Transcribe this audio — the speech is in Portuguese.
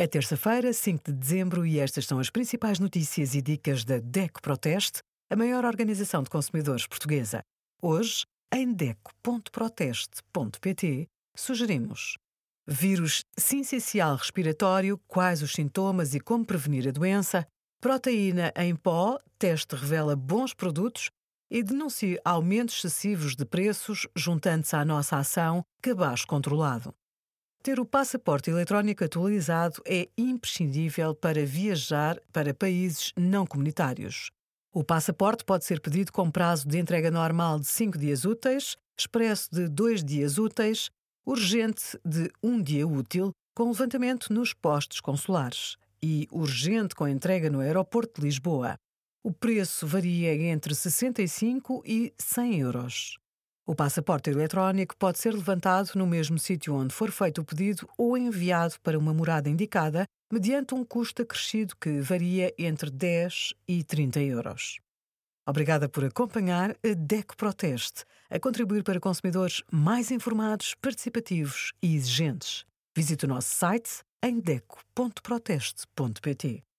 É terça-feira, 5 de dezembro, e estas são as principais notícias e dicas da DECO Proteste, a maior organização de consumidores portuguesa. Hoje, em DECO.proteste.pt, sugerimos vírus sincicial respiratório, quais os sintomas e como prevenir a doença, proteína em pó, teste revela bons produtos e denuncie aumentos excessivos de preços juntando-se à nossa ação cabaz controlado. Ter o passaporte eletrónico atualizado é imprescindível para viajar para países não comunitários. O passaporte pode ser pedido com prazo de entrega normal de 5 dias úteis, expresso de 2 dias úteis, urgente de 1 um dia útil, com levantamento nos postos consulares, e urgente com entrega no aeroporto de Lisboa. O preço varia entre 65 e 100 euros. O passaporte eletrónico pode ser levantado no mesmo sítio onde for feito o pedido ou enviado para uma morada indicada, mediante um custo acrescido que varia entre 10 e 30 euros. Obrigada por acompanhar a DECO Proteste, a contribuir para consumidores mais informados, participativos e exigentes. Visite o nosso site em deco.proteste.pt.